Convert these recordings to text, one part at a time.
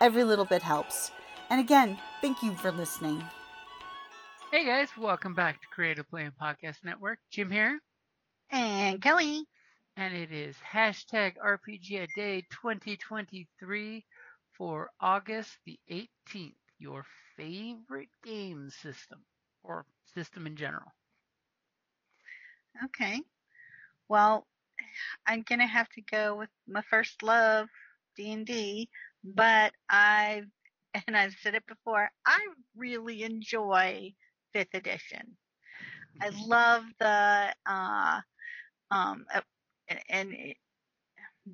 Every little bit helps. And again, thank you for listening. Hey guys, welcome back to Creative Play and Podcast Network. Jim here. And Kelly. And it is hashtag RPG a Day 2023 for August the 18th. Your favorite game system or system in general. Okay. Well, I'm going to have to go with my first love, D&D, but I've and I've said it before, I really enjoy 5th edition. I love the uh um and, and it,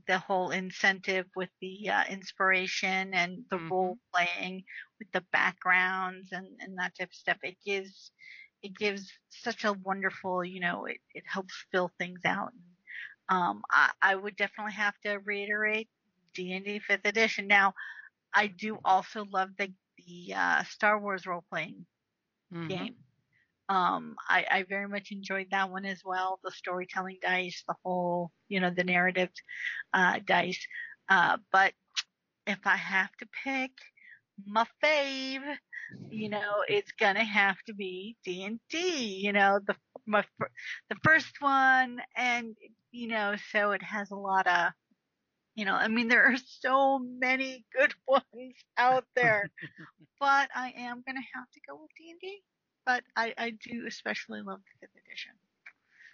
the whole incentive with the uh, inspiration and the mm-hmm. role playing with the backgrounds and, and that type of stuff. It gives it gives such a wonderful, you know, it, it helps fill things out. Um, I, I would definitely have to reiterate D&D 5th edition. Now, I do also love the the uh, Star Wars role playing mm-hmm. game. Um, I, I very much enjoyed that one as well. The storytelling dice, the whole, you know, the narrative uh, dice. Uh, but if I have to pick my fave, you know, it's gonna have to be D and D. You know, the my the first one, and you know, so it has a lot of, you know, I mean, there are so many good ones out there, but I am gonna have to go with D and D but I, I do especially love the fifth edition.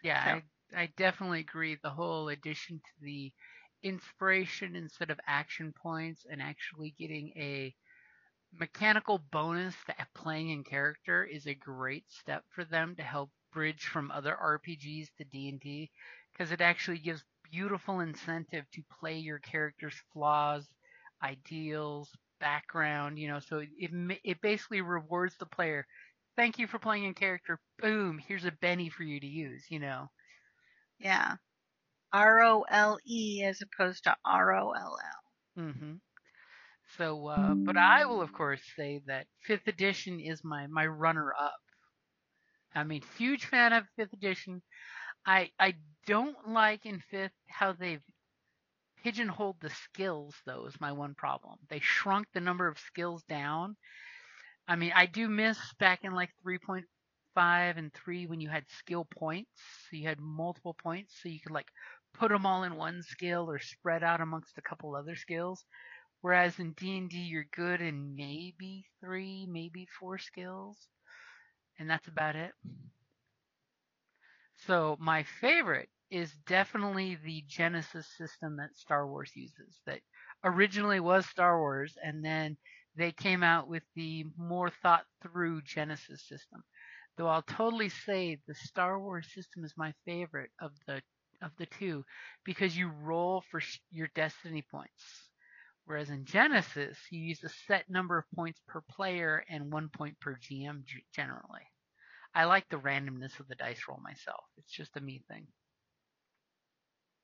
Yeah, so. I, I definitely agree. The whole addition to the inspiration instead of action points and actually getting a mechanical bonus to playing in character is a great step for them to help bridge from other RPGs to D&D because it actually gives beautiful incentive to play your character's flaws, ideals, background, you know, so it it basically rewards the player thank you for playing in character. Boom, here's a Benny for you to use, you know. Yeah. R O L E as opposed to R O L L. Mm-hmm. So, uh, but I will of course say that fifth edition is my my runner up. I mean, huge fan of fifth edition. I I don't like in fifth how they've pigeonholed the skills. Though is my one problem. They shrunk the number of skills down, I mean, I do miss back in like 3.5 and 3 when you had skill points. So you had multiple points, so you could like put them all in one skill or spread out amongst a couple other skills. Whereas in D&D, you're good in maybe three, maybe four skills, and that's about it. So my favorite is definitely the Genesys system that Star Wars uses. That originally was Star Wars, and then they came out with the more thought through Genesys system. Though I'll totally say the Star Wars system is my favorite of the of the two because you roll for your destiny points. Whereas in Genesys, you use a set number of points per player and one point per GM generally. I like the randomness of the dice roll myself. It's just a me thing.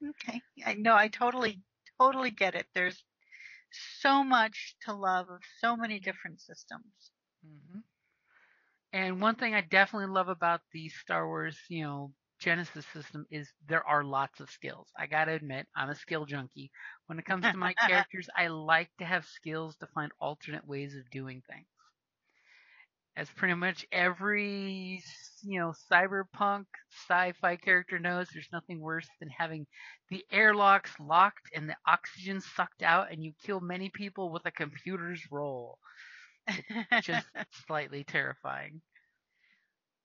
Okay. I know I totally totally get it. There's so much to love of so many different systems. Mm-hmm. And one thing I definitely love about the Star Wars, you know, Genesys system is there are lots of skills. I gotta admit, I'm a skill junkie. When it comes to my characters, I like to have skills to find alternate ways of doing things. As pretty much every you know cyberpunk sci-fi character knows there's nothing worse than having the airlocks locked and the oxygen sucked out and you kill many people with a computer's roll just slightly terrifying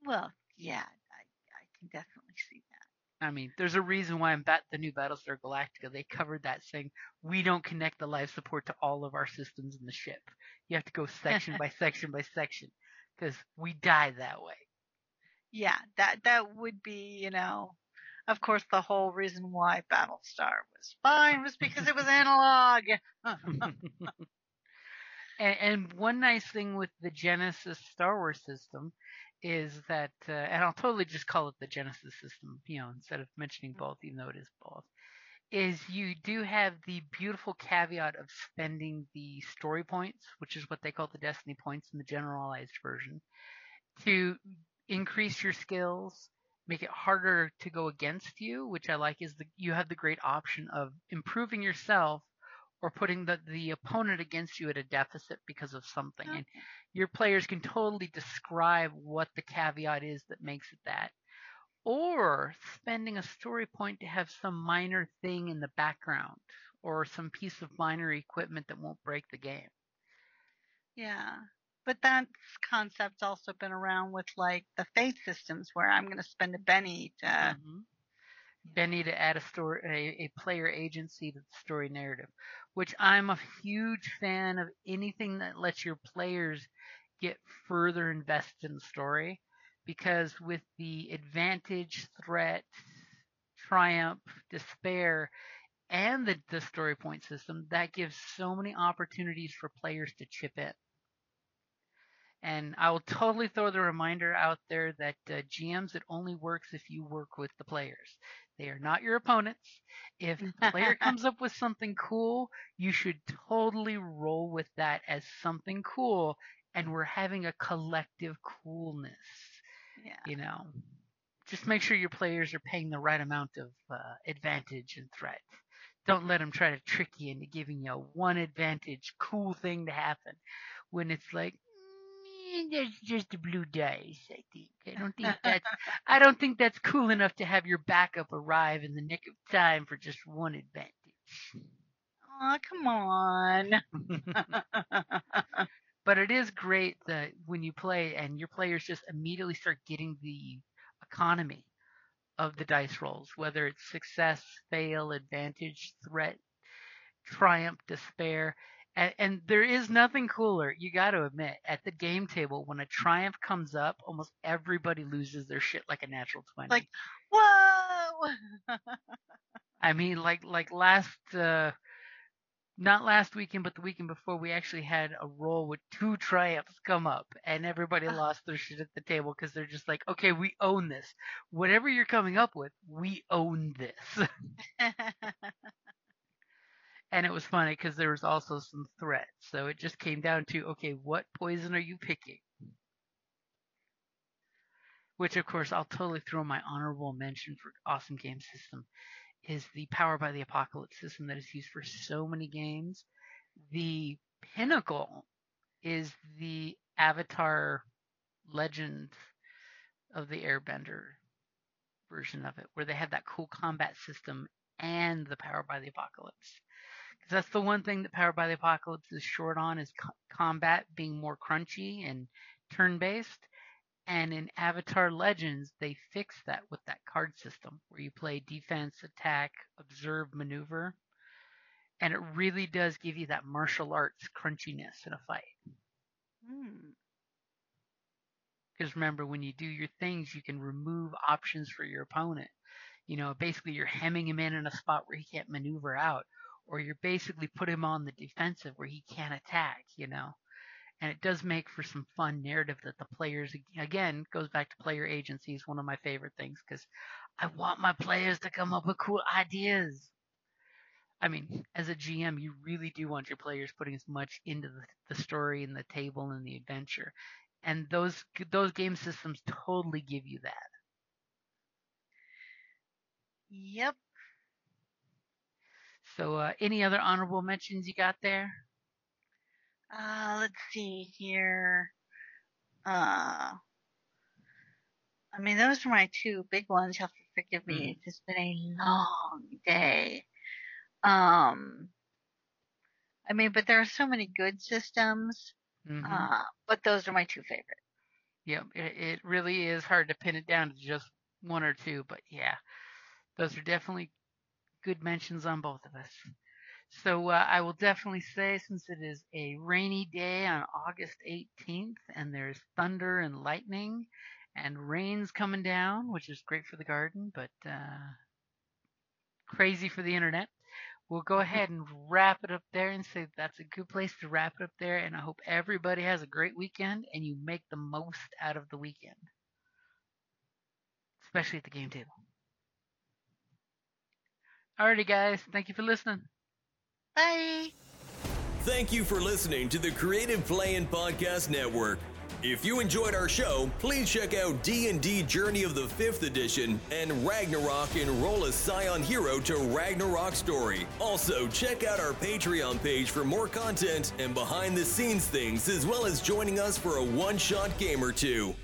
well, yeah, I, I can definitely see that. I mean, there's a reason why in Bat- the new Battlestar Galactica they covered that saying we don't connect the life support to all of our systems in the ship. You have to go section by section by section because we die that way. Yeah, that that would be, you know, of course, the whole reason why Battlestar was fine was because it was analog. and, and one nice thing with the Genesys Star Wars system is that, uh, and I'll totally just call it the Genesys system, you know, instead of mentioning both, even though it is both, is you do have the beautiful caveat of spending the story points, which is what they call the Destiny points in the generalized version, to increase your skills, make it harder to go against you, which I like is the you have the great option of improving yourself or putting the, the opponent against you at a deficit because of something. And your players can totally describe what the caveat is that makes it that. Or spending a story point to have some minor thing in the background or some piece of minor equipment that won't break the game. Yeah. But that concept's also been around with like the faith systems where I'm going to spend a Benny to mm-hmm. Benny to add a story, a, a, player agency to the story narrative, which I'm a huge fan of anything that lets your players get further invested in the story, because with the advantage, threat, triumph, despair, and the, the story point system, that gives so many opportunities for players to chip in. And I will totally throw the reminder out there that uh, GMs, it only works if you work with the players. They are not your opponents. If the player comes up with something cool, you should totally roll with that as something cool. And we're having a collective coolness. Yeah. You know, just make sure your players are paying the right amount of uh, advantage and threat. Don't let them try to trick you into giving you one advantage, cool thing to happen when it's like, that's just a blue dice. I think. I don't think that's. I don't think that's cool enough to have your backup arrive in the nick of time for just one advantage. Oh, come on. but it is great that when you play and your players just immediately start getting the economy of the dice rolls, whether it's success, fail, advantage, threat, triumph, despair. And, and there is nothing cooler, you got to admit, at the game table when a triumph comes up, almost everybody loses their shit like a natural twenty. Like, whoa! I mean, like like last, uh, not last weekend, but the weekend before, we actually had a roll with two triumphs come up, and everybody ah. lost their shit at the table because they're just like, okay, we own this. Whatever you're coming up with, we own this. and it was funny because there was also some threats. So it just came down to okay, what poison are you picking? Which, of course, I'll totally throw my honorable mention for awesome game system is the Powered by the Apocalypse system that is used for so many games. The pinnacle is the Avatar Legend of the Airbender version of it, where they have that cool combat system and the Powered by the Apocalypse Because that's the one thing that Powered by the Apocalypse is short on is co- combat being more crunchy and turn-based. And in Avatar Legends, they fixed that with that card system where you play defense, attack, observe, maneuver. And it really does give you that martial arts crunchiness in a fight. Because hmm. remember, when you do your things, you can remove options for your opponent. You know, basically you're hemming him in in a spot where he can't maneuver out or you're basically put him on the defensive where he can't attack, you know. And it does make for some fun narrative that the players, again, goes back to player agency is one of my favorite things because I want my players to come up with cool ideas. I mean, as a GM, you really do want your players putting as much into the, the story and the table and the adventure. And those those game systems totally give you that. Yep, so, uh, any other honorable mentions you got there? Uh, let's see here. Uh, I mean, those are my two big ones. You have to forgive me. Mhm. It's just been a long day. Um, I mean, but there are so many good systems. Mhm. Uh, but those are my two favorite. Yep, it, it really is hard to pin it down to just one or two, but yeah, those are definitely good mentions on both of us. So uh, I will definitely say, since it is a rainy day on August 18th, and there's thunder and lightning, and rain's coming down, which is great for the garden, but uh, crazy for the internet. We'll go ahead and wrap it up there and say that's a good place to wrap it up there. And I hope everybody has a great weekend and you make the most out of the weekend, especially at the game table. Alrighty, guys. Thank you for listening. Bye. Thank you for listening to the Creative Play and Podcast Network. If you enjoyed our show, please check out D&D Journey of the 5th Edition and Ragnarok and Roll a Scion Hero to Ragnarok Story. Also, check out our Patreon page for more content and behind the scenes things as well as joining us for a one-shot game or two.